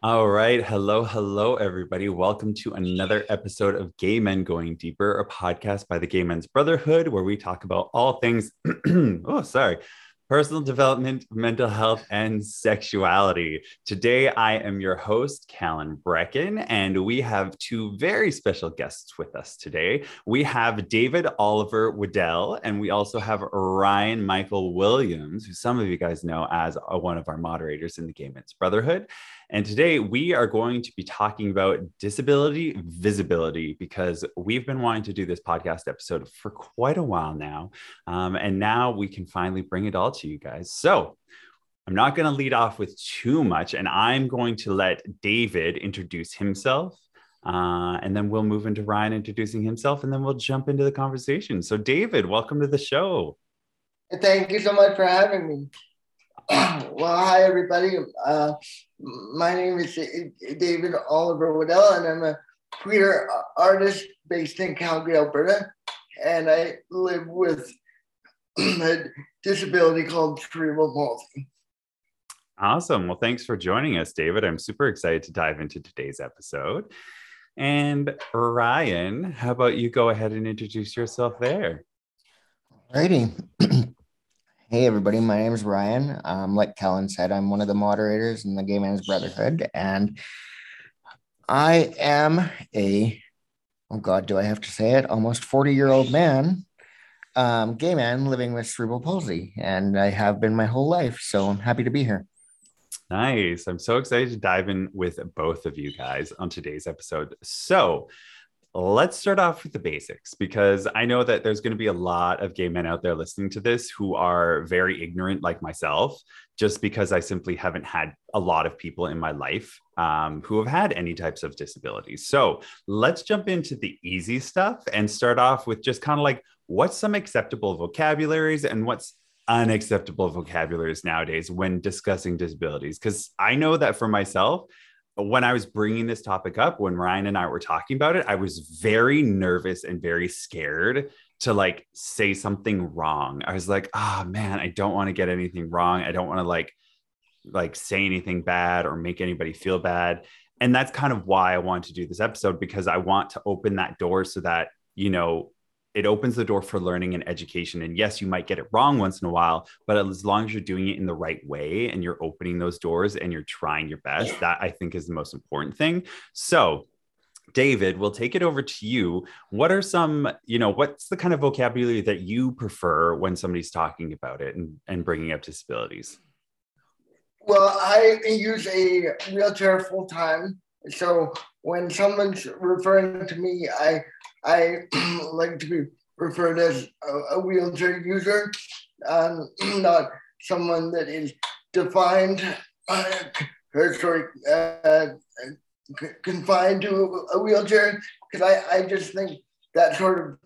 All right. Hello, hello, everybody. Welcome to another episode of Gay Men Going Deeper, a podcast by the Gay Men's Brotherhood, where we talk about all things, oh, sorry, personal development, mental health, and sexuality. Today, I am your host, Callan Brecken, and we have two very special guests with us today. We have David Oliver Waddell, and we also have Ryan Michael Williams, who some of you guys know as one of our moderators in the Gay Men's Brotherhood. And today we are going to be talking about disability visibility because we've been wanting to do this podcast episode for quite a while now. Um, and now we can finally bring it all to you guys. So I'm not going to lead off with too much, and I'm going to let David introduce himself. Uh, and then we'll move into Ryan introducing himself, and then we'll jump into the conversation. So, David, welcome to the show. Thank you so much for having me. well, hi, everybody. Uh, my name is David Oliver Waddell, and I'm a queer artist based in Calgary, Alberta. And I live with a disability called cerebral palsy. Awesome. Well, thanks for joining us, David. I'm super excited to dive into today's episode. And Ryan, how about you go ahead and introduce yourself there? Alrighty. Hey, everybody. My name is Ryan. Um, like Kellen said, I'm one of the moderators in the Gay Men's Brotherhood. And I am a, oh God, do I have to say it? Almost 40 year old man, um, gay man living with cerebral palsy. And I have been my whole life. So I'm happy to be here. Nice. I'm so excited to dive in with both of you guys on today's episode. So, let's start off with the basics because I know that there's going to be a lot of gay men out there listening to this who are very ignorant, like myself, just because I simply haven't had a lot of people in my life um, who have had any types of disabilities. So let's jump into the easy stuff and start off with just kind of like what's some acceptable vocabularies and what's unacceptable vocabularies nowadays when discussing disabilities because i know that for myself when I was bringing this topic up, when Ryan and I were talking about it, I was very nervous and very scared to like say something wrong. I was like, oh man, I don't want to get anything wrong. I don't want to like like say anything bad or make anybody feel bad. And that's kind of why I want to do this episode because I want to open that door so that, you know, it opens the door for learning and education. And yes, you might get it wrong once in a while, but as long as you're doing it in the right way and you're opening those doors and you're trying your best, that I think is the most important thing. So, David, we'll take it over to you. What are some, you know, what's the kind of vocabulary that you prefer when somebody's talking about it and, and bringing up disabilities? Well, I use a wheelchair full time. So when someone's referring to me, I I like to be referred as a, wheelchair user, um, not someone that is defined, uh, or sorry, uh, confined to a wheelchair. Because I, I just think that sort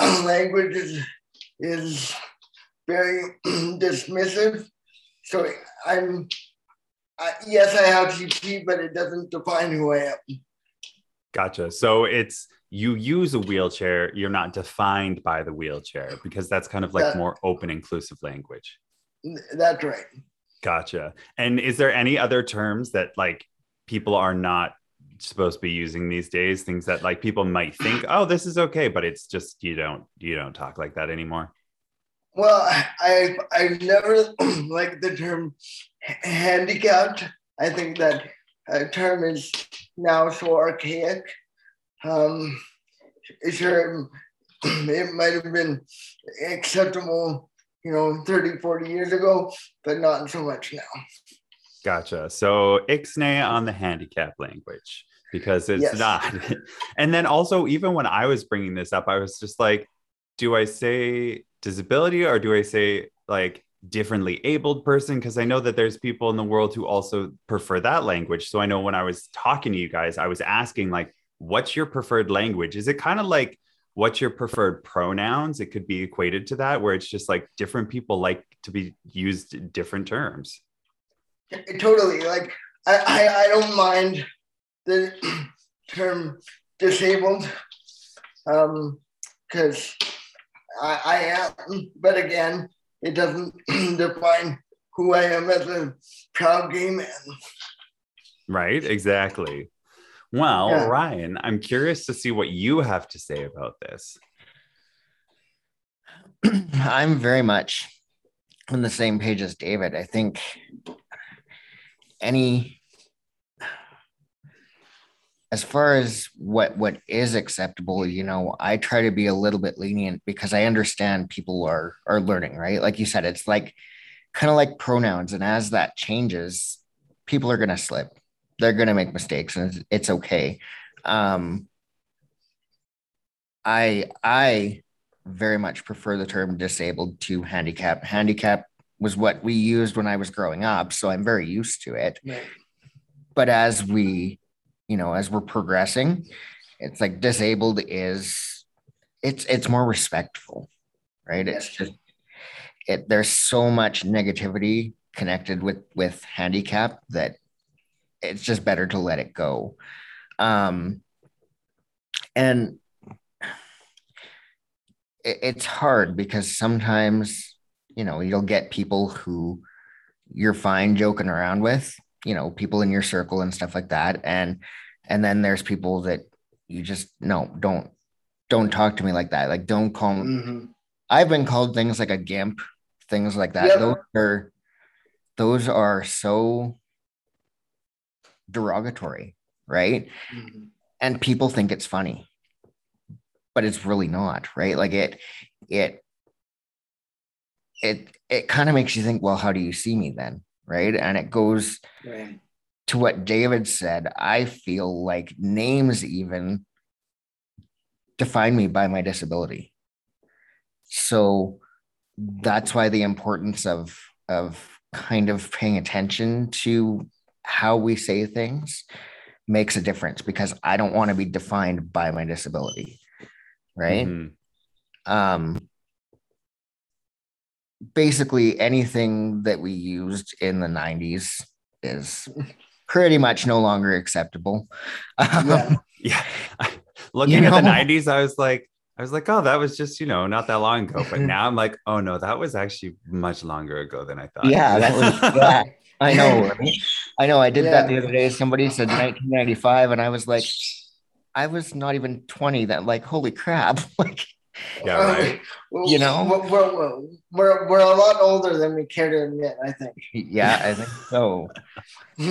of language is, is very dismissive. So I'm, uh, yes, I have CP, but it doesn't define who I am. Gotcha. So it's you use a wheelchair, you're not defined by the wheelchair because that's kind of like that, more open, inclusive language. That's right. Gotcha. And is there any other terms that like people are not supposed to be using these days? Things that like people might think, oh, this is okay, but it's just you don't you don't talk like that anymore. Well, I I've never liked the term handicapped. I think that uh, term is now so archaic um, sure, it might have been acceptable, you know, 30, 40 years ago, but not so much now. Gotcha. So ixnay on the handicap language because it's yes. not. and then also, even when I was bringing this up, I was just like, do I say disability or do I say like differently abled person? Because I know that there's people in the world who also prefer that language. So I know when I was talking to you guys, I was asking, like, what's your preferred language? Is it kind of like what's your preferred pronouns? It could be equated to that, where it's just like different people like to be used different terms. Totally. Like I, I, I don't mind the term disabled because um, I, I am, but again, it doesn't define who I am as a proud gay man. Right? Exactly. Well, Yeah. Ryan, I'm curious to see what you have to say about this. I'm very much on the same page as David. I think any as far as what what is acceptable, you know, I try to be a little bit lenient because I understand people are are learning, right? Like you said, it's like kind of like pronouns, and as that changes, people are gonna slip. They're gonna make mistakes, and it's, it's okay. Um, I I very much prefer the term disabled to handicap. Handicap was what we used when I was growing up, so I'm very used to it. Right. But as we, you know, as we're progressing, it's like disabled is it's it's more respectful, right? It's just it there's so much negativity connected with with handicap that it's just better to let it go. Um and it, it's hard because sometimes you know you'll get people who you're fine joking around with you know people in your circle and stuff like that and and then there's people that you just no don't don't talk to me like that like don't call me Mhm. i've been called things like a gimp things like that Yep. those are those are so derogatory right Mhm. and people think it's funny but it's really not right like it it it it kind of makes you think well how do you see me then right and it goes Right. to what david said i feel like names even define me by my disability so that's why the importance of of kind of paying attention to how we say things makes a difference because I don't want to be defined by my disability. Right. Mhm. Um, basically, anything that we used in the 90s is pretty much no longer acceptable. Yeah. Yeah. Looking You at the 90s, I was like, I was like, oh, that was just, you know, not that long ago. But now I'm like, oh no, that was actually much longer ago than I thought. yeah, that was, yeah, I know. right? I know. I did that the other day. Somebody said 1995, and I was like, I was not even 20 then. Like, holy crap. Like, Yeah, right. Well, You know? we're, we're, we're, we're a lot older than we care to admit, I think. yeah, I think so.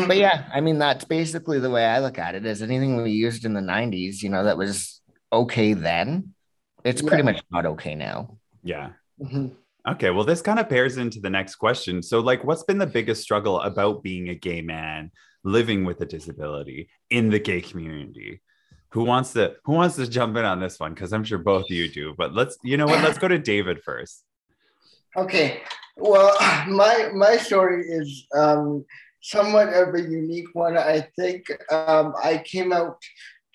but yeah, I mean, that's basically the way I look at it is anything we used in the 90s, you know, that was okay then, it's pretty much not okay now. Yeah. Mhm. Okay, well, this kind of pairs into the next question. So, like, what's been the biggest struggle about being a gay man living with a disability in the gay community? Who wants to Who wants to jump in on this one? Because I'm sure both of you do. But let's, you know what? Let's go to David first. Okay. Well, my my story is um, somewhat of a unique one. I think um, I came out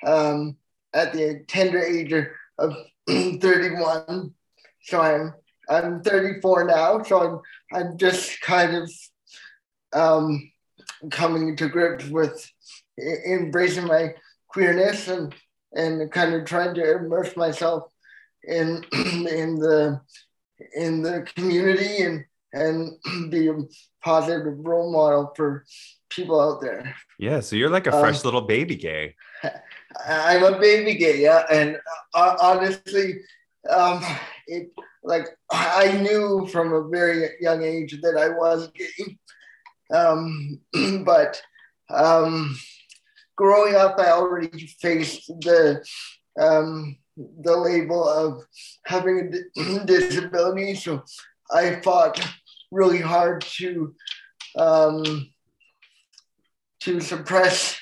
um, at the tender age of 31, so I'm I'm 34 now. So I'm I'm just kind of um, coming to grips with embracing my queerness and and kind of trying to immerse myself in in the in the community and and be a positive role model for people out there. Yeah, so you're like a Um, fresh little baby gay. I'm a baby gay, yeah, and uh, honestly, um, it like I knew from a very young age that I was gay, um, but um, growing up, I already faced the um, the label of having a disability, so I fought really hard to um, to suppress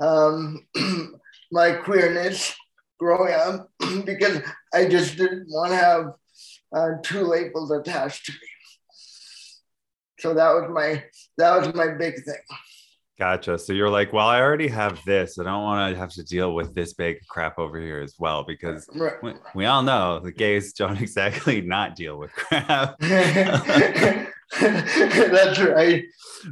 um, my queerness growing up because I just didn't want to have uh, two labels attached to me. So that was my that was my big thing. Gotcha. So you're like, well, I already have this. I don't want to have to deal with this big crap over here as well, because Right. we, we all know the gays don't exactly not deal with crap, That's right.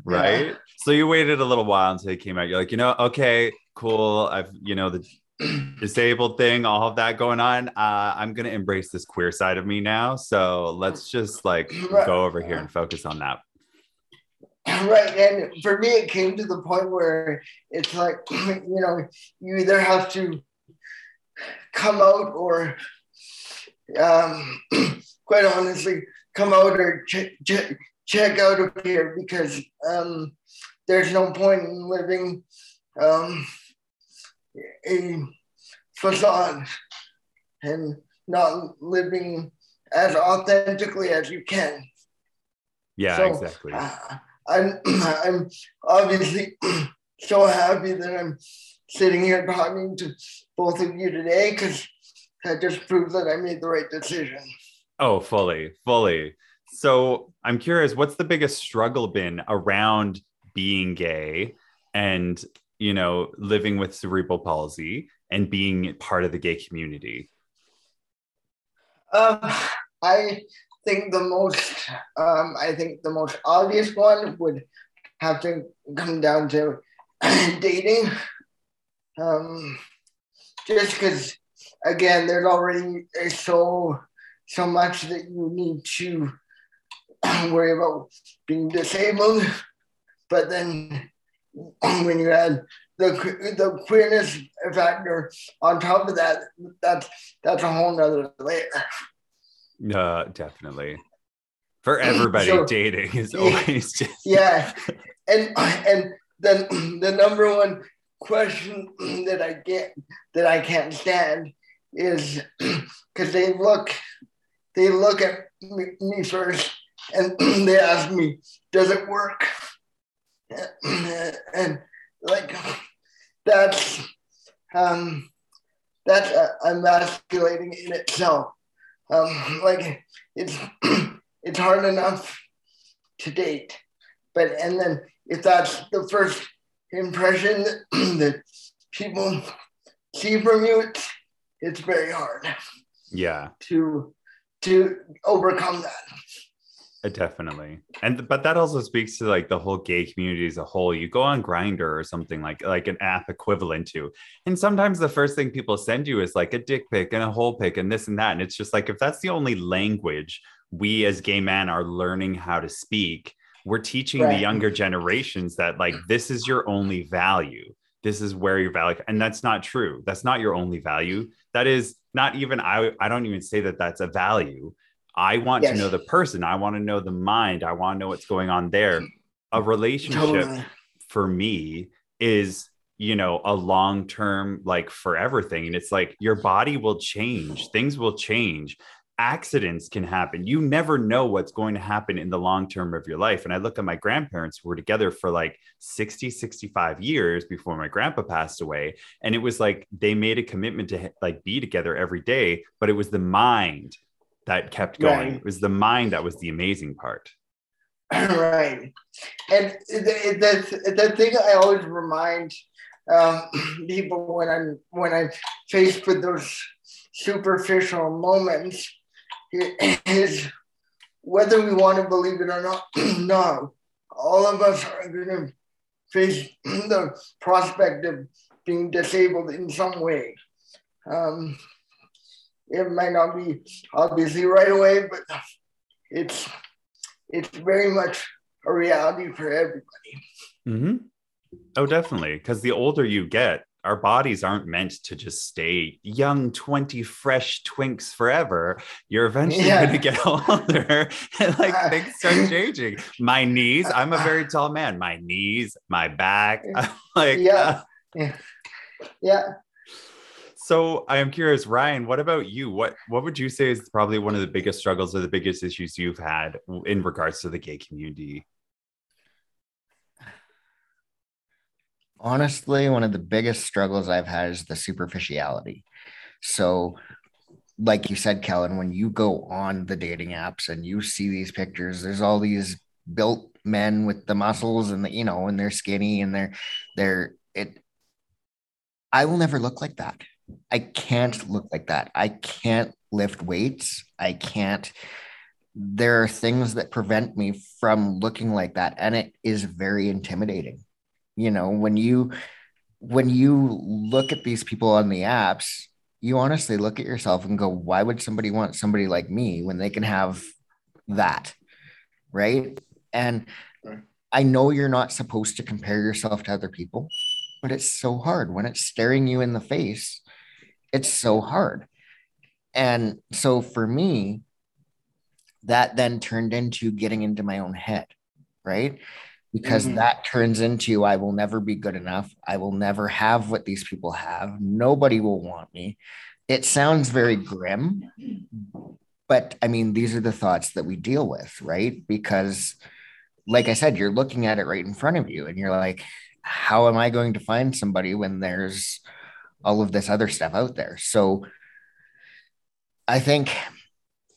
right? So you waited a little while until you came out. You're like, you know, okay, cool. I've, you know, the disabled thing, all of that going on. Uh, I'm gonna embrace this queer side of me now. So let's just like Right. go over here and focus on that. right. And for me, it came to the point where it's like, you know, you either have to come out or, um, quite honestly, come out or check, check, check out of here because um, there's no point in living um, a facade and not living as authentically as you can. Yeah, so, exactly. Uh, I'm I'm obviously so happy that I'm sitting here talking to both of you today because that just proves that I made the right decision. Oh, fully, fully. So I'm curious, what's the biggest struggle been around being gay and you know living with cerebral palsy and being part of the gay community? Um, I think the most, um, I think the most obvious one would have to come down to dating. Um, just because, again, there's already so so much that you need to worry about being disabled, but then when you add the the queerness factor on top of that, that's that's a whole nother layer. Uh, definitely. For everybody, so, dating is always just yeah, and and then the number one question that I get that I can't stand is because they look they look at me first and they ask me, "Does it work?" And like that's um, that's uh, emasculating in itself. Um, like it's it's hard enough to date, but and then if that's the first impression that, that people see from you, it's, it's very hard. Yeah. To to overcome that. Uh, definitely. And but that also speaks to like the whole gay community as a whole. You go on Grindr or something like like an app equivalent to. And sometimes the first thing people send you is like a dick pic and a whole pic and this and that. And it's just like if that's the only language we as gay men are learning how to speak, we're teaching right. the younger generations that like this is your only value. This is where your value and that's not true. That's not your only value. That is not even I I don't even say that that's a value I want yes. to know the person. I want to know the mind. I want to know what's going on there. A relationship totally. for me is, you know, a long term, like forever thing. And it's like your body will change, things will change. Accidents can happen. You never know what's going to happen in the long term of your life. And I look at my grandparents who were together for like 60, 65 years before my grandpa passed away. And it was like they made a commitment to like be together every day, but it was the mind that kept going. Right. It was the mind that was the amazing part. Right. And the, the, the thing I always remind um, people when I'm when I'm faced with those superficial moments is whether we want to believe it or not, no, all of us are going to face the prospect of being disabled in some way. Um, it might not be obviously right away, but it's it's very much a reality for everybody. Mm-hmm. Oh, definitely. Because the older you get, our bodies aren't meant to just stay young, 20 fresh twinks forever. You're eventually yeah. going to get older and like uh, things start changing. My knees, I'm a very tall man. My knees, my back, I'm like, yeah. Uh, yeah. yeah. So I am curious, Ryan, what about you? What what would you say is probably one of the biggest struggles or the biggest issues you've had in regards to the gay community? Honestly, one of the biggest struggles I've had is the superficiality. So, like you said, Kellen, when you go on the dating apps and you see these pictures, there's all these built men with the muscles and the, you know, and they're skinny and they're they're it I will never look like that. I can't look like that. I can't lift weights. I can't. There are things that prevent me from looking like that. And it is very intimidating. You know, when you when you look at these people on the apps, you honestly look at yourself and go, why would somebody want somebody like me when they can have that? Right. And I know you're not supposed to compare yourself to other people, but it's so hard when it's staring you in the face. It's so hard. And so for me, that then turned into getting into my own head, right? Because mm-hmm. that turns into I will never be good enough. I will never have what these people have. Nobody will want me. It sounds very grim, but I mean, these are the thoughts that we deal with, right? Because, like I said, you're looking at it right in front of you and you're like, how am I going to find somebody when there's all of this other stuff out there? So I think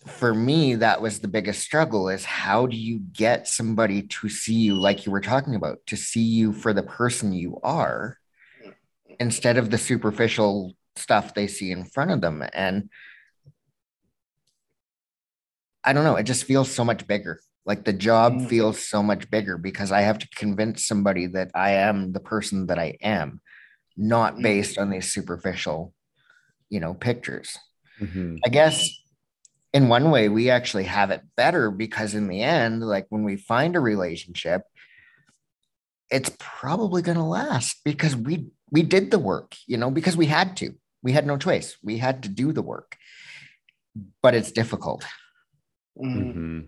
for me, that was the biggest struggle is how do you get somebody to see you like you were talking about, to see you for the person you are instead of the superficial stuff they see in front of them. And I don't know, it just feels so much bigger. Like the job mm. feels so much bigger because I have to convince somebody that I am the person that I am, not mm. based on these superficial, you know, pictures. Mm-hmm. I guess in one way we actually have it better because in the end, like when we find a relationship, it's probably going to last because we we did the work, you know, because we had to. We had no choice. We had to do the work. But it's difficult. Mm-hmm.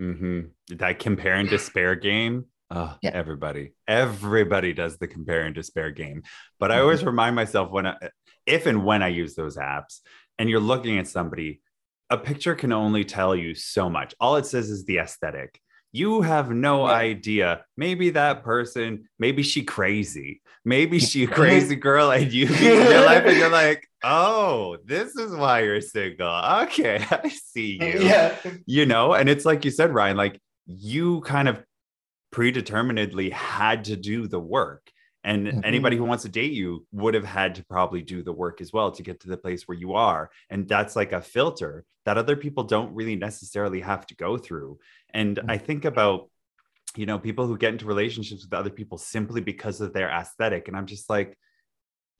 Mm-hmm. That compare and despair game. Oh, yeah. everybody, everybody does the compare and despair game. But I mm-hmm. always remind myself when, I, if and when I use those apps, and you're looking at somebody, a picture can only tell you so much. All it says is the aesthetic. You have no yeah. idea. Maybe that person, maybe she crazy. Maybe she a crazy girl, and you in your life, and you're like, oh, this is why you're single. Okay, I see you. Yeah. You know, and it's like you said, Ryan, like you kind of predeterminedly had to do the work. And mm-hmm. anybody who wants to date you would have had to probably do the work as well to get to the place where you are. And that's like a filter that other people don't really necessarily have to go through. And mm-hmm. I think about, you know, people who get into relationships with other people simply because of their aesthetic. And I'm just like,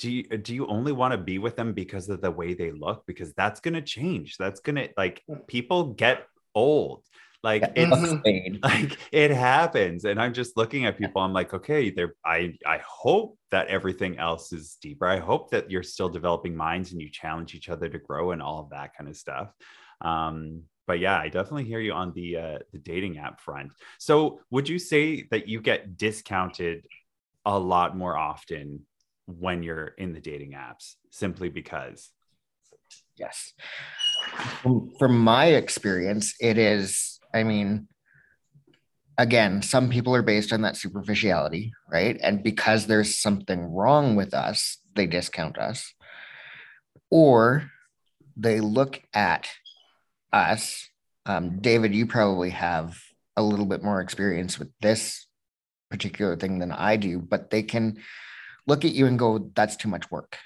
do you do you only want to be with them because of the way they look because that's going to change that's going to like people get old like yeah. it's like it happens and i'm just looking at people i'm like okay there i i hope that everything else is deeper i hope that you're still developing minds and you challenge each other to grow and all of that kind of stuff. Um but yeah i definitely hear you on the uh the dating app front. So would you say that you get discounted a lot more often when you're in the dating apps simply because? Yes. From, from my experience it is i mean again some people are based on that superficiality right and because there's something wrong with us they discount us or they look at us um, david you probably have a little bit more experience with this particular thing than i do but they can look at you and go, that's too much work.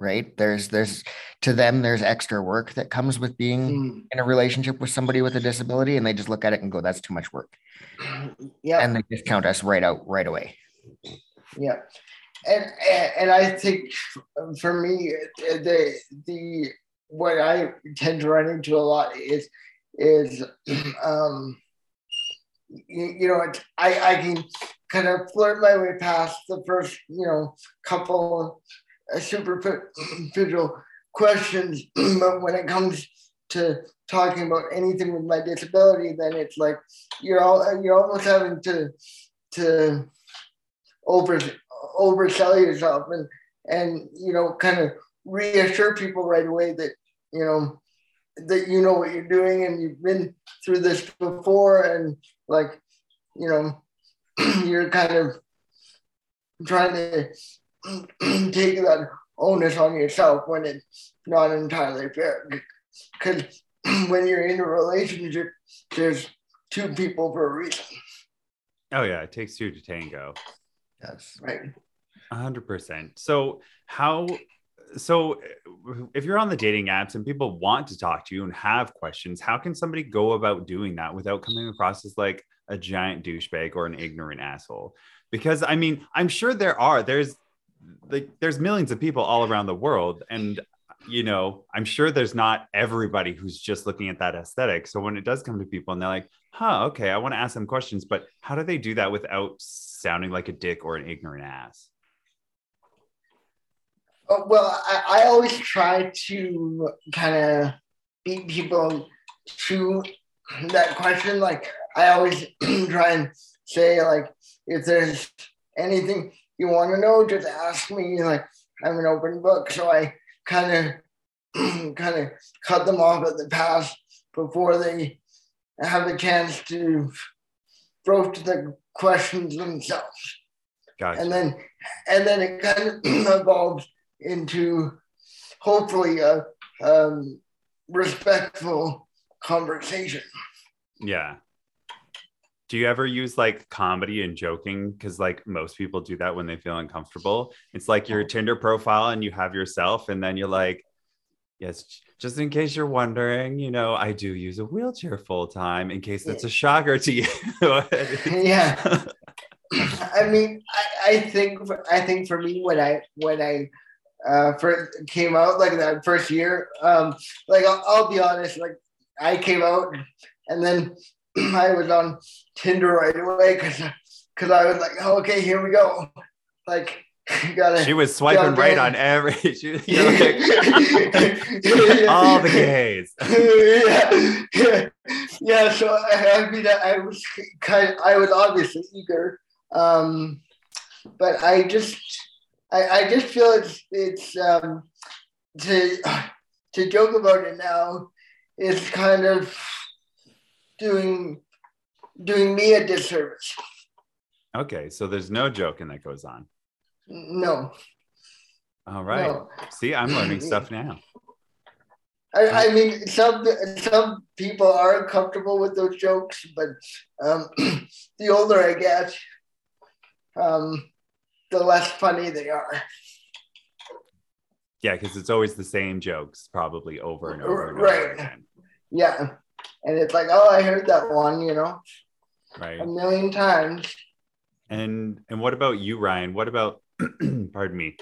Right. There's, there's to them, there's extra work that comes with being mm. in a relationship with somebody with a disability. And they just look at it and go, that's too much work. Yeah. And they discount us right out right away. Yeah. And, and I think for me, the, the, what I tend to run into a lot is, is, um, you, you know, I, I can kind of flirt my way past the first, you know, couple superficial questions. but when it comes to talking about anything with my disability, then it's like you're all you're almost having to to over oversell yourself and and you know kind of reassure people right away that you know that you know what you're doing and you've been through this before and like you know you're kind of trying to take that onus on yourself when it's not entirely fair. Because when you're in a relationship, there's two people for a reason. Oh yeah, it takes two to tango. Yes, right. hundred percent. So how? So if you're on the dating apps and people want to talk to you and have questions, how can somebody go about doing that without coming across as like, a giant douchebag or an ignorant asshole because i mean i'm sure there are there's like there's millions of people all around the world and you know i'm sure there's not everybody who's just looking at that aesthetic so when it does come to people and they're like huh, okay, I want to ask them questions, but how do they do that without sounding like a dick or an ignorant ass? Oh, well, I, I always try to kind of beat people to that question. Like, I always try and say, like, if there's anything you want to know, just ask me. Like, I'm an open book. So I kind of kind of cut them off at the pass before they have a chance to broach the questions themselves. Gotcha. And then and then it kind of evolves into hopefully a um, respectful conversation. Yeah. Do you ever use like comedy and joking? Because like most people do that when they feel uncomfortable. It's like your Tinder profile and you have yourself, and then you're like, yes, just in case you're wondering, you know, I do use a wheelchair full time in case that's a shocker to you. yeah. I mean, I, I think I think for me when I when I uh, first came out like that first year. Um, like I'll, I'll, be honest, like I came out and then I was on Tinder right away because because I was like, oh, okay, here we go. Like gotta. She was swiping right in. on every. She, like, all the gays. yeah, yeah, yeah. So I, I mean, I was kind. Of, I was obviously eager, um, but I just I, I just feel it's it's um, to to joke about it now is kind of doing doing me a disservice. Okay, so there's no joking that goes on. No. All right. No. See, I'm learning stuff now. I, I, mean, some some people are comfortable with those jokes, but um, the older I get, um, the less funny they are. Yeah, because it's always the same jokes, probably over and over and right. over again. Yeah, and it's like, oh, I heard that one, you know, right, a million times. And and what about you, Ryan? What about, pardon me,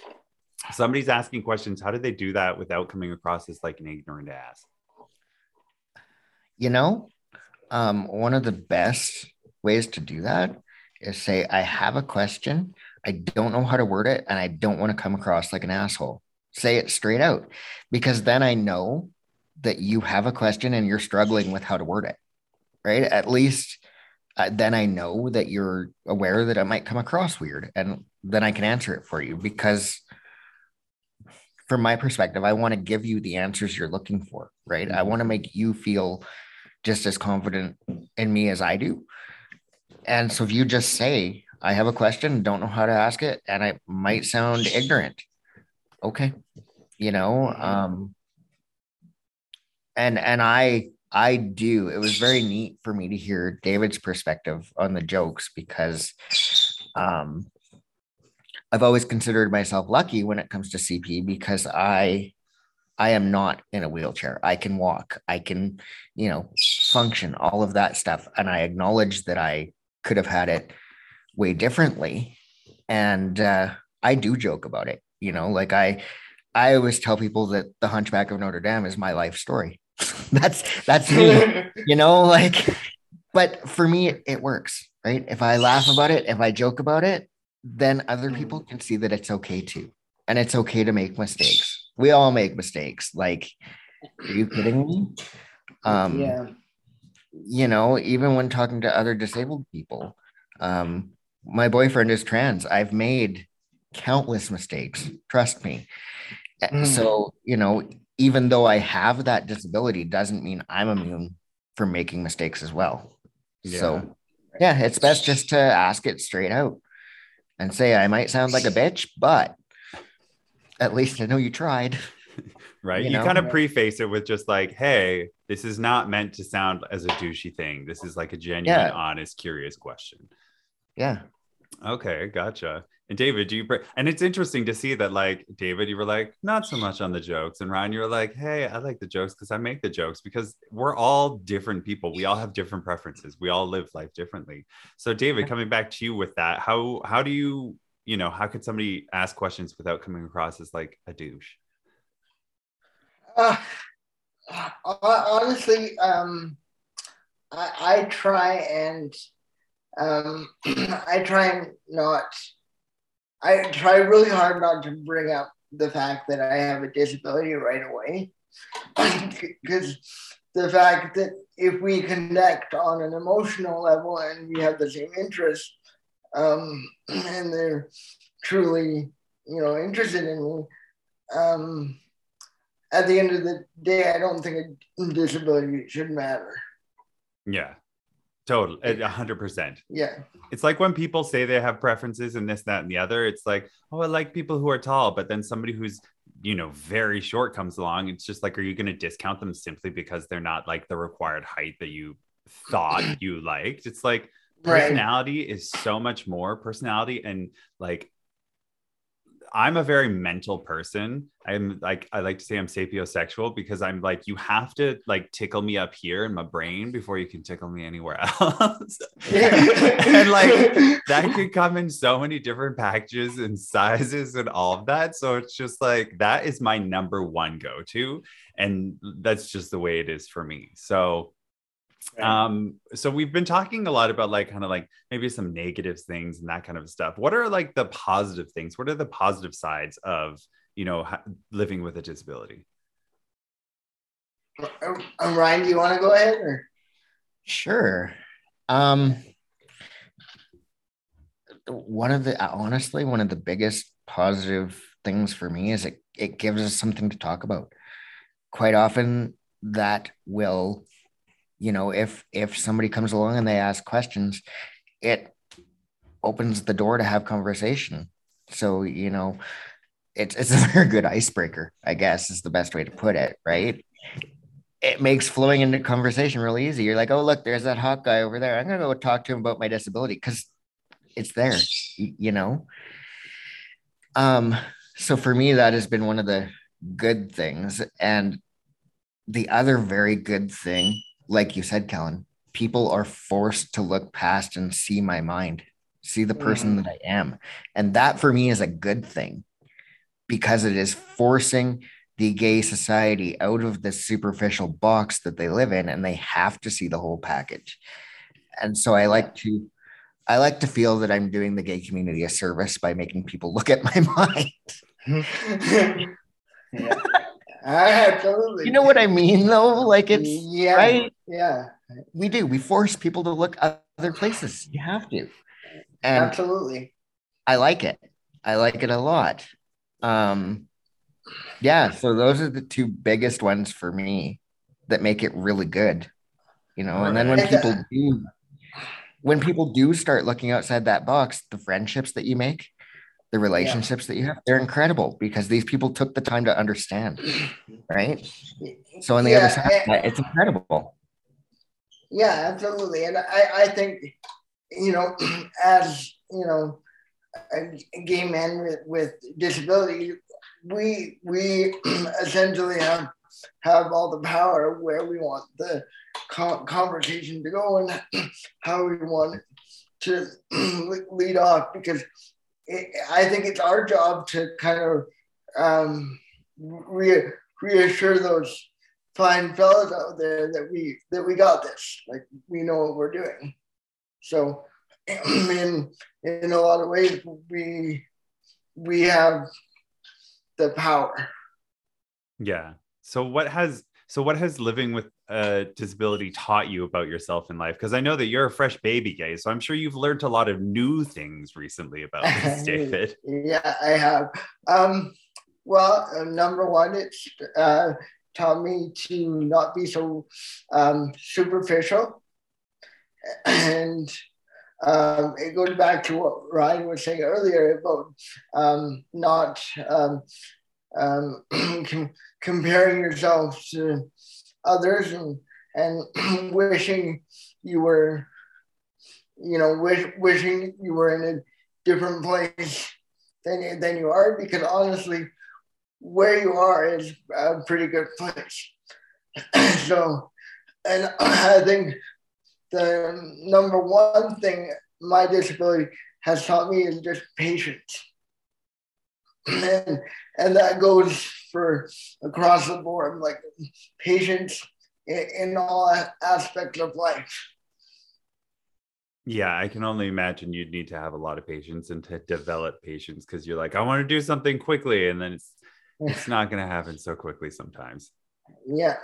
somebody's asking questions. How do they do that without coming across as like an ignorant ass? You know, um, one of the best ways to do that is say, I have a question I don't know how to word it and I don't want to come across like an asshole. Say it straight out because then I know that you have a question and you're struggling with how to word it. Right. At least uh, then I know that you're aware that it might come across weird and then I can answer it for you because from my perspective, I want to give you the answers you're looking for. Right. I want to make you feel just as confident in me as I do. And so if you just say, I have a question, don't know how to ask it, and I might sound ignorant. Okay. You know, um, and and I I do. It was very neat for me to hear David's perspective on the jokes because um I've always considered myself lucky when it comes to CP because I I am not in a wheelchair. I can walk. I can, you know, function, all of that stuff. And I acknowledge that I could have had it way differently. And uh, I do joke about it. You know, like I, I always tell people that the Hunchback of Notre Dame is my life story. that's that's me. you know, like, but for me, it, works, right? If I laugh about it, if I joke about it, then other people can see that it's okay too, and it's okay to make mistakes. We all make mistakes. Like, are you kidding me? Um, yeah. You know, even when talking to other disabled people, um, my boyfriend is trans. I've made countless mistakes. Trust me. Mm. So, you know, even though I have that disability, doesn't mean I'm immune for making mistakes as well. Yeah. So, yeah, it's best just to ask it straight out and say, I might sound like a bitch, but at least I know you tried. right. You, you know? kind of preface it with just like, hey, this is not meant to sound as a douchey thing. This is like a genuine, yeah. honest, curious question. Yeah. Okay, gotcha. And David, do you and it's interesting to see that like David, you were like not so much on the jokes, and Ryan, you were like, hey, I like the jokes because I make the jokes because we're all different people. We all have different preferences. We all live life differently. So, David, coming back to you with that, how how do you you know how could somebody ask questions without coming across as like a douche? Uh, honestly, um, I, I try and um, I try and not. I try really hard not to bring up the fact that I have a disability right away, because the fact that if we connect on an emotional level and we have the same interests, um, and they're truly, you know, interested in me, um, at the end of the day, I don't think a disability should matter. Yeah, totally, a hundred percent. Yeah, It's like when people say they have preferences and this, that, and the other. It's like, oh, I like people who are tall, but then somebody who's you know very short comes along. It's just like, are you going to discount them simply because they're not like the required height that you thought you liked? It's like right. personality is so much more personality and like I'm a very mental person. I'm like I like to say I'm sapiosexual because I'm like you have to like tickle me up here in my brain before you can tickle me anywhere else. and like that could come in so many different packages and sizes and all of that. So it's just like that is my number one go-to and that's just the way it is for me. So um so we've been talking a lot about like kind of like maybe some negative things and that kind of stuff what are like the positive things what are the positive sides of you know living with a disability um, Ryan, do you want to go ahead or? Sure. Um, one of the honestly one of the biggest positive things for me is it it gives us something to talk about. Quite often, that will, you know, if if somebody comes along and they ask questions, it opens the door to have conversation. So you know, it's it's a very good icebreaker, I guess, is the best way to put it, right? it makes flowing into conversation really easy. You're like, oh, look, there's that hot guy over there. I'm going to go talk to him about my disability because it's there, you know? Um, so for me, that has been one of the good things. And the other very good thing, like you said, Kellen, people are forced to look past and see my mind, see the person mm. that I am. And that for me is a good thing because it is forcing the gay society out of the superficial box that they live in and they have to see the whole package and so i like to i like to feel that i'm doing the gay community a service by making people look at my mind yeah. absolutely you know what i mean though? Like it's yeah right? yeah. We do. We force people to look other places. You have to. And absolutely. I like it. I like it a lot. Um yeah so those are the two biggest ones for me that make it really good you know? And then when people do when people do start looking outside that box the friendships that you make the relationships yeah. that you have they're incredible because these people took the time to understand right so on the yeah, other side and, it's incredible yeah absolutely and i i think you know as you know a gay man with, with disability we we essentially have have all the power where we want the conversation to go and how we want to lead off because I think it's our job to kind of um, re- reassure those fine fellows out there that we that we got this like we know what we're doing so in in a lot of ways we we have the power. Yeah. So what has so what has living with a disability taught you about yourself in life? Because I know that you're a fresh baby gay, so I'm sure you've learned a lot of new things recently about this, David. yeah, I have. Um, well, uh, number one, it's uh, taught me to not be so um, superficial, and um, it goes back to what Ryan was saying earlier about um, not um, um comparing yourself to others and, and wishing you were, you know, wish, wishing you were in a different place than, than you are, because honestly, where you are is a pretty good place. so, and I think the number one thing my disability has taught me is just patience. And, and that goes for across the board, like patience in, in all aspects of life. Yeah, I can only imagine you'd need to have a lot of patience and to develop patience because you're like, I want to do something quickly, and then it's it's not going to happen so quickly sometimes. Yeah,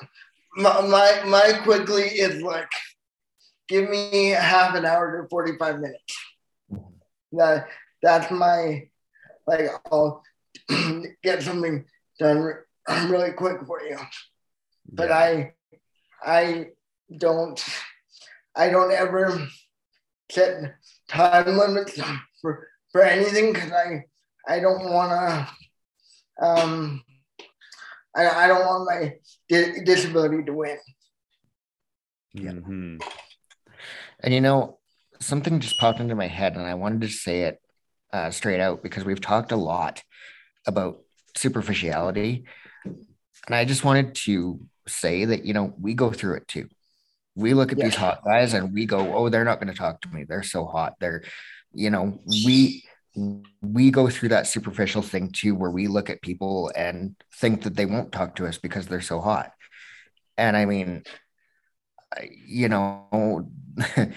my, my my quickly is like, give me half an hour to forty five minutes. That that's my like I'll get something done really quick for you. But yeah. I I don't I don't ever set time limits for for anything because I I don't want to um I, I don't want my di- disability to win. Mm-hmm. And you know, something just popped into my head, and I wanted to say it uh, straight out because we've talked a lot about superficiality. And I just wanted to say that, you know, we go through it too. We look at yeah. these hot guys and we go, oh, they're not going to talk to me. They're so hot. They're, you know, we, we go through that superficial thing too, where we look at people and think that they won't talk to us because they're so hot. And I mean, you know, the,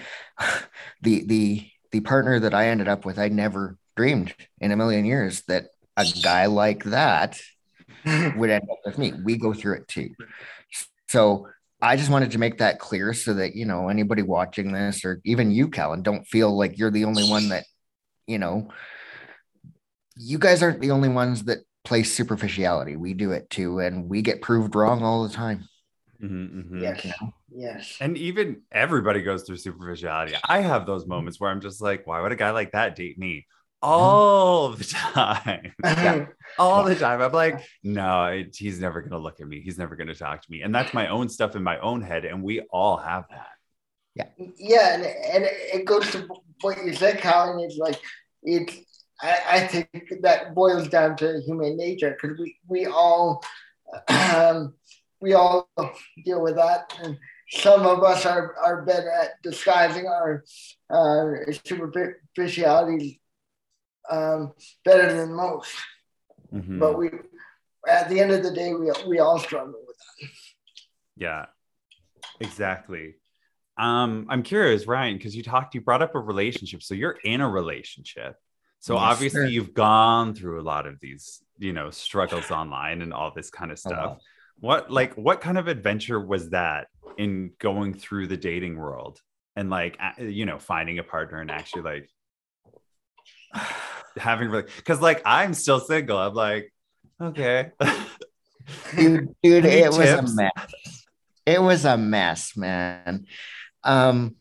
the, the partner that I ended up with, I never dreamed in a million years that a guy like that would end up with me. We go through it too. So I just wanted to make that clear so that, you know, anybody watching this or even you, Callan, don't feel like you're the only one that, you know, you guys aren't the only ones that place superficiality. We do it too. And we get proved wrong all the time. Mm-hmm, mm-hmm. Yes. Yes. And even everybody goes through superficiality. I have those moments where I'm just like, why would a guy like that date me? All the time. yeah, all the time. I'm like, no, he's never going to look at me. He's never going to talk to me. And that's my own stuff in my own head. And we all have that. Yeah. Yeah. And, and it goes to what you said, Colin. It's like, it, I, I think that boils down to human nature because we, we all, um, we all deal with that. And some of us are, are better at disguising our uh, superficialities um, better than most. Mm-hmm. But we, at the end of the day, we we all struggle with that. Yeah, exactly. Um, I'm curious, Ryan, because you talked, you brought up a relationship. So you're in a relationship. So yes, obviously sir. you've gone through a lot of these, you know, struggles online and all this kind of stuff. What like what kind of adventure was that in going through the dating world and like you know finding a partner and actually like having really because like I'm still single. I'm like, okay. dude, dude, it tips? was a mess. It was a mess, man. Um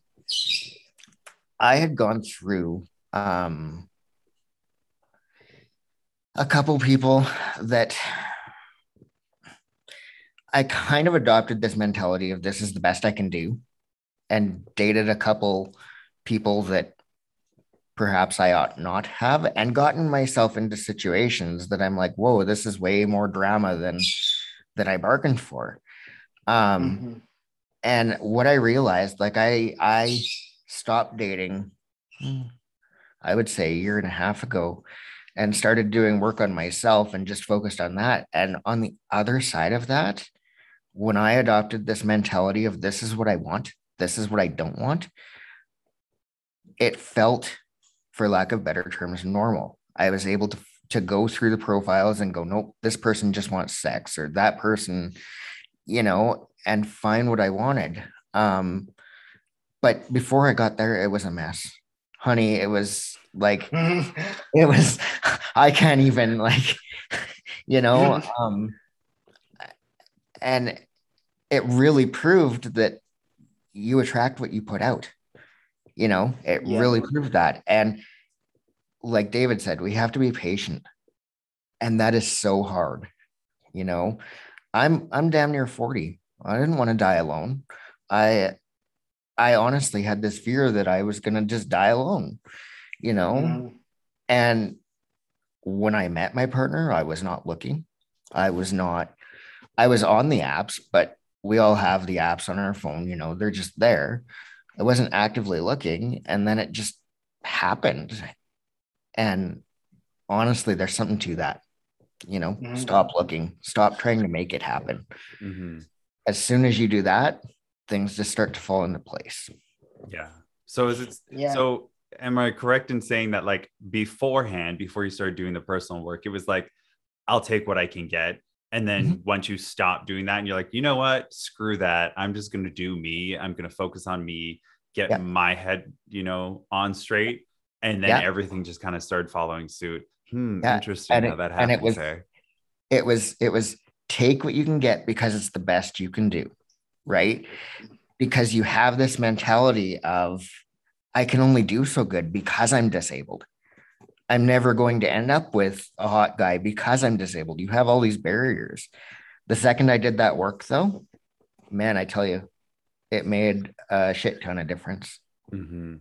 I had gone through um a couple people that I kind of adopted this mentality of this is the best I can do and dated a couple people that perhaps I ought not have, and gotten myself into situations that I'm like, whoa, this is way more drama than that I bargained for. Um, mm-hmm. and what I realized, like I I stopped dating, I would say a year and a half ago, and started doing work on myself and just focused on that. And on the other side of that, when I adopted this mentality of this is what I want, this is what I don't want, it felt for lack of better terms, normal. I was able to to go through the profiles and go, nope, this person just wants sex, or that person, you know, and find what I wanted. Um, but before I got there, it was a mess, honey. It was like it was. I can't even like, you know, um, and it really proved that you attract what you put out you know it yeah. really proved that. And like david said we have to be patient. And that is so hard you know? I'm i'm damn near 40 i didn't want to die alone. I i honestly had this fear that i was going to just die alone you know? Mm. and when i met my partner i was not looking. I was not i was on the apps but we all have the apps on our phone you know? They're just there I wasn't actively looking. And then it just happened. And honestly, there's something to that. You know, mm-hmm. stop looking, stop trying to make it happen. Mm-hmm. as soon as you do that, things just start to fall into place. Yeah. So is it yeah. so am I correct in saying that like beforehand, before you started doing the personal work, it was like, I'll take what I can get. And then mm-hmm. once you stop doing that and you're like, you know what, screw that. I'm just going to do me. I'm going to focus on me, get my head, you know, on straight. And then everything just kind of started following suit. Hmm, yeah. interesting and how it, that happened. And it was, it was, it was take what you can get because it's the best you can do. Right. Because you have this mentality of, I can only do so good because I'm disabled. I'm never going to end up with a hot guy because I'm disabled. You have all these barriers. The second I did that work, though, man, I tell you, it made a shit ton of difference. Mm-hmm.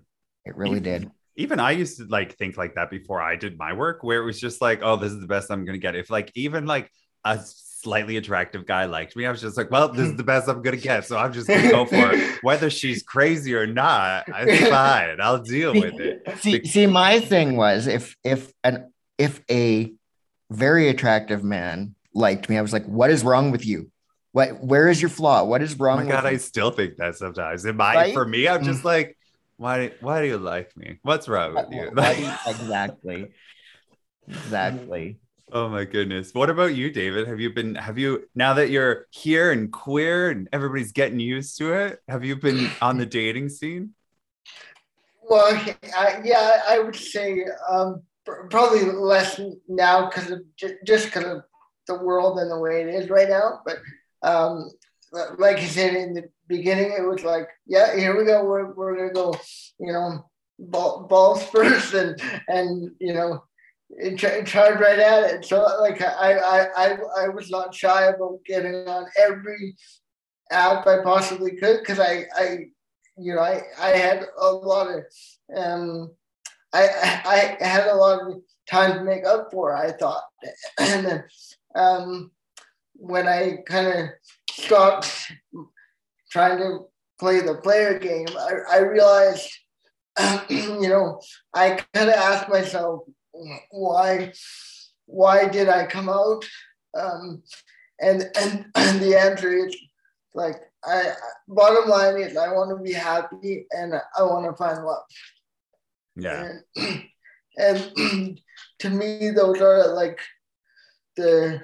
It really even, did. Even I used to like think like that before I did my work, where it was just like, oh, this is the best I'm gonna get. If like even like a slightly attractive guy liked me, I was just like, well, this is the best I'm gonna get, so I'm just gonna go for it. Whether she's crazy or not, it's fine. I'll deal with it. See, see, my thing was if if an if a very attractive man liked me, I was like, what is wrong with you? What where is your flaw? What is wrong? Oh my God, I still think that sometimes. In my right? for me, I'm just mm. like, why why do you like me? What's wrong with you? exactly. Exactly. Oh my goodness. What about you, David? Have you been, have you, now that you're here and queer and everybody's getting used to it, have you been on the dating scene? Well, I, yeah, I would say um, probably less now because of just because of the world and the way it is right now. But um, like I said in the beginning, it was like, yeah, here we go. We're, we're to go, you know, ball, balls first and, and, you know, charge right at it. So like I, I, I, I was not shy about getting on every app I possibly could because I, I, you know, I, I had a lot of, um, I, I had a lot of time to make up for. I thought, and then um, when I kind of stopped trying to play the player game, I, I realized, you know, I kind of asked myself, why why did I come out? Um, and and and the answer is like I bottom line is I want to be happy and I want to find love. Yeah. And, and to me, those are like the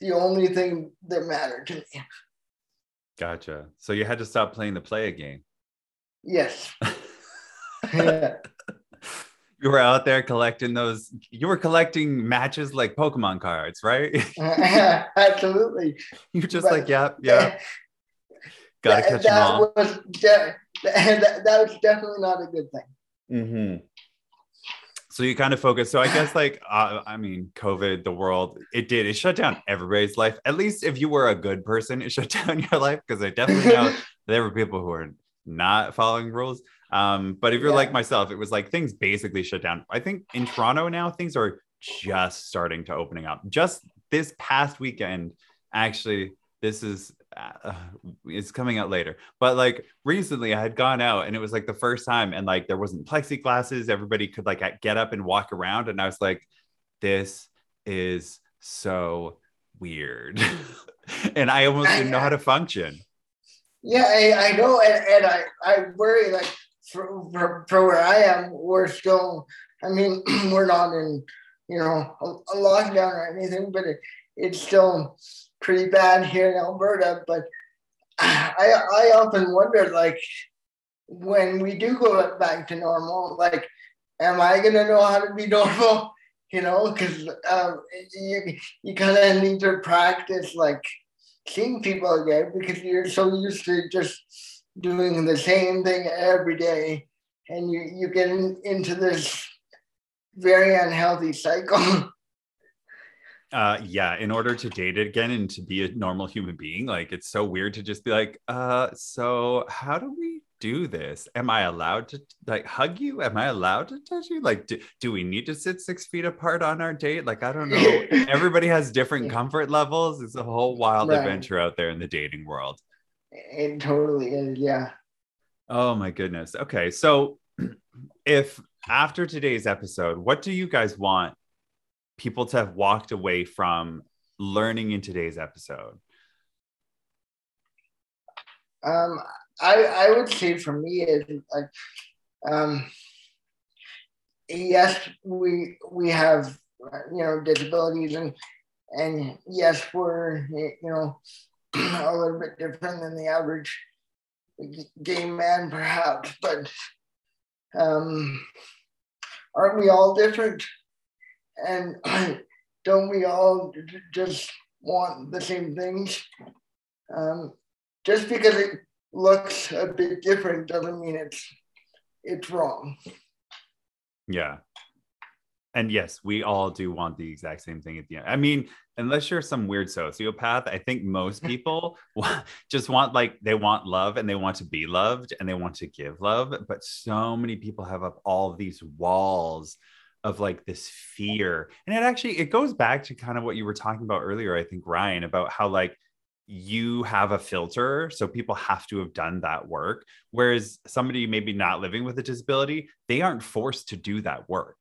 the only thing that matter to me. Gotcha. So you had to stop playing the play game. Yes. yeah you were out there collecting those you were collecting matches like pokemon cards right? Absolutely. You're just but, like yep yep. Gotta that, catch that them all. was de- that, that was definitely not a good thing. Mm-hmm. so you kind of focus so i guess like uh, i mean covid the world it did it shut down everybody's life. At least if you were a good person it shut down your life because i definitely know there were people who were not following rules um, but if you're yeah. like myself, it was like things basically shut down. I think in Toronto now things are just starting to opening up. Just this past weekend, actually, this is uh, it's coming out later. But like recently, I had gone out and it was like the first time, and like there wasn't plexiglasses. Everybody could like get up and walk around, and I was like, this is so weird. and I almost didn't know how to function. Yeah, I, I know, and, and I, I worry like for, for, for where I am, we're still, I mean, we're not in, you know, a, a lockdown or anything, but it, it's still pretty bad here in Alberta. But I, I often wonder, like, when we do go back to normal, like, am I going to know how to be normal? You know, because um, you, you kind of need to practice, like, seeing people again because you're so used to just doing the same thing every day and you, you get in, into this very unhealthy cycle. Uh, yeah, in order to date it again and to be a normal human being, like it's so weird to just be like, uh, so how do we do this? Am I allowed to like hug you? Am I allowed to touch you? Like, do, do we need to sit six feet apart on our date? Like, I don't know. Everybody has different comfort levels. It's a whole wild right. adventure out there in the dating world. It totally is. Yeah. Oh my goodness. Okay. So if after today's episode, what do you guys want people to have walked away from learning in today's episode? Um, I I would say for me is like, um, yes, we we have you know disabilities and and yes, we're you know a little bit different than the average gay man, perhaps, but um, aren't we all different? And don't we all just want the same things? Um, just because it looks a bit different doesn't mean it's it's wrong. Yeah. And yes, we all do want the exact same thing at the end. I mean, unless you're some weird sociopath, I think most people just want like they want love and they want to be loved and they want to give love. But so many people have up all these walls of like this fear. And it actually it goes back to kind of what you were talking about earlier, I think, Ryan, about how like you have a filter so people have to have done that work whereas somebody maybe not living with a disability they aren't forced to do that work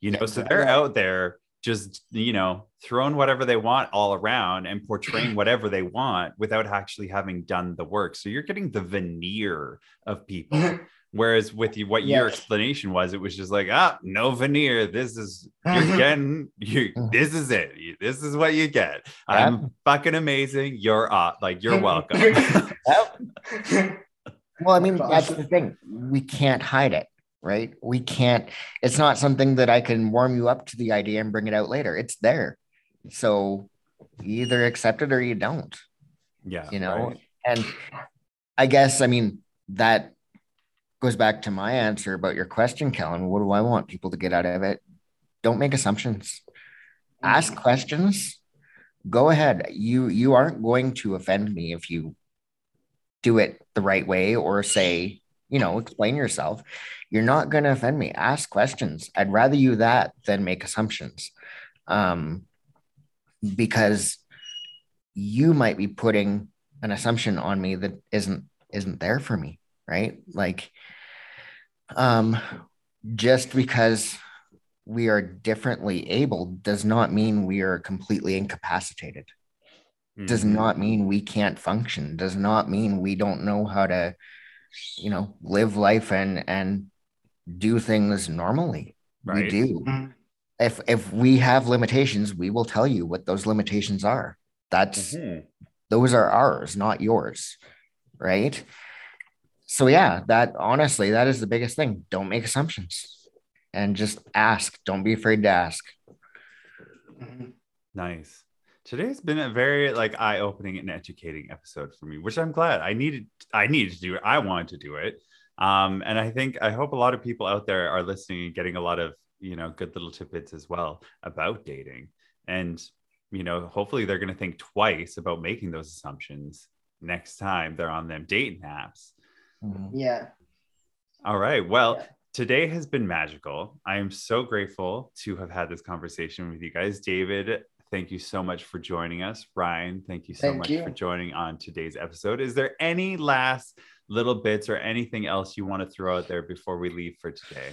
you know so they're out there just you know throwing whatever they want all around and portraying whatever they want without actually having done the work. So you're getting the veneer of people. Whereas with you what yes. your explanation was it was just like ah no veneer. This is you're getting you this is it. This is what you get. I'm fucking amazing. You're uh, like you're welcome. Well i mean that's the thing. We can't hide it right? We can't, it's not something that I can warm you up to the idea and bring it out later. It's there. So you either accept it or you don't. Yeah. You know, right. and I guess, I mean, that goes back to my answer about your question, Kellen. What do I want people to get out of it? Don't make assumptions. Mm-hmm. Ask questions. Go ahead. You you aren't going to offend me if you do it the right way or say you know, explain yourself. You're not going to offend me. Ask questions. I'd rather you that than make assumptions. Um, because you might be putting an assumption on me that isn't isn't there for me, right? Like um just because we are differently able does not mean we are completely incapacitated. Mm-hmm. Does not mean we can't function. Does not mean we don't know how to you know live life and and do things normally. Right. we do. Mm-hmm. if if we have limitations we will tell you what those limitations are. That's mm-hmm. those are ours not yours right? So yeah that honestly that is the biggest thing. Don't make assumptions and just ask. Don't be afraid to ask. Mm-hmm. nice. Today's been a very like eye-opening and educating episode for me which i'm glad. I needed i needed to do it. I wanted to do it um, and i think i hope a lot of people out there are listening and getting a lot of you know good little tidbits as well about dating and you know hopefully they're going to think twice about making those assumptions next time they're on them dating apps mm-hmm. yeah all right well yeah. Today has been magical. I am so grateful to have had this conversation with you guys. David, thank you so much for joining us. Ryan, thank you so thank much you. for joining on today's episode. Is there any last little bits or anything else you want to throw out there before we leave for today?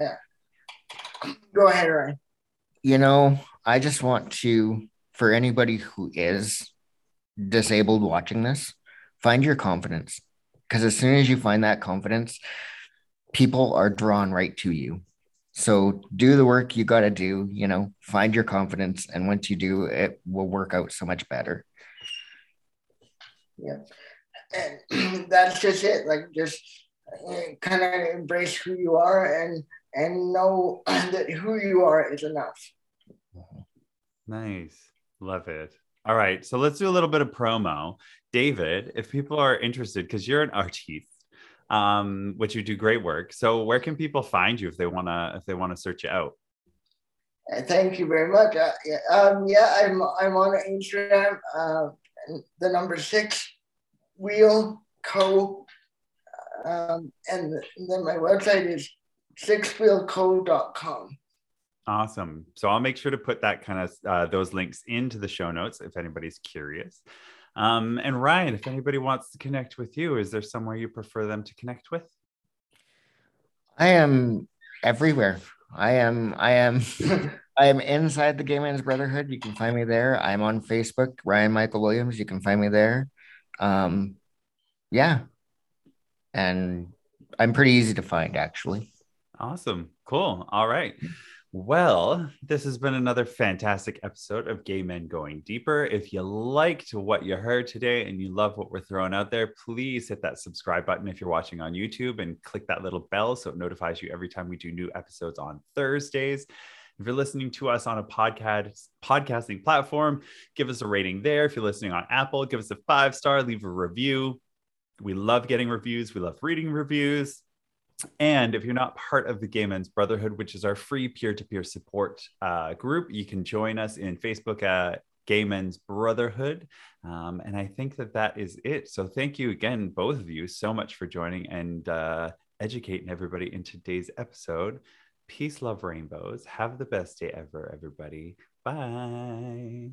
Yeah. Go ahead, Ryan. You know, I just want to, for anybody who is disabled watching this, find your confidence. Because as soon as you find that confidence, people are drawn right to you so do the work you got to do, you know, find your confidence. And once you do, it will work out so much better. Yeah. And that's just it. Like, just uh, kind of embrace who you are and and know that who you are is enough. Nice. Love it. All right. So let's do a little bit of promo. David, if people are interested, because you're an artiste, um, which you do great work. So where can people find you if they want to if they want to search you out? Uh, thank you very much. Uh, yeah, um, yeah, I'm I'm on Instagram. Uh, the number six wheel co, um, and then my website is sixwheelco.com. Awesome. So I'll make sure to put that kind of uh, those links into the show notes if anybody's curious. Um, and Ryan, if anybody wants to connect with you, is there somewhere you prefer them to connect with? I am everywhere. I am I am I am inside the Gay Men's Brotherhood. You can find me there. I'm on Facebook, Ryan Michael Williams. You can find me there. Um, yeah. And I'm pretty easy to find, actually. Awesome. Cool. All right. Well, this has been another fantastic episode of Gay Men Going Deeper. If you liked what you heard today and you love what we're throwing out there, please hit that subscribe button if you're watching on YouTube and click that little bell so it notifies you every time we do new episodes on Thursdays. If you're listening to us on a podcast podcasting platform, give us a rating there. If you're listening on Apple, give us a five star, leave a review. We love getting reviews. We love reading reviews. And if you're not part of the Gay Men's Brotherhood, which is our free peer to peer support uh, group, you can join us in Facebook at Gay Men's Brotherhood. Um, and I think that that is it. So thank you again, both of you, so much for joining and uh, educating everybody in today's episode. Peace, love, rainbows. Have the best day ever, everybody. Bye.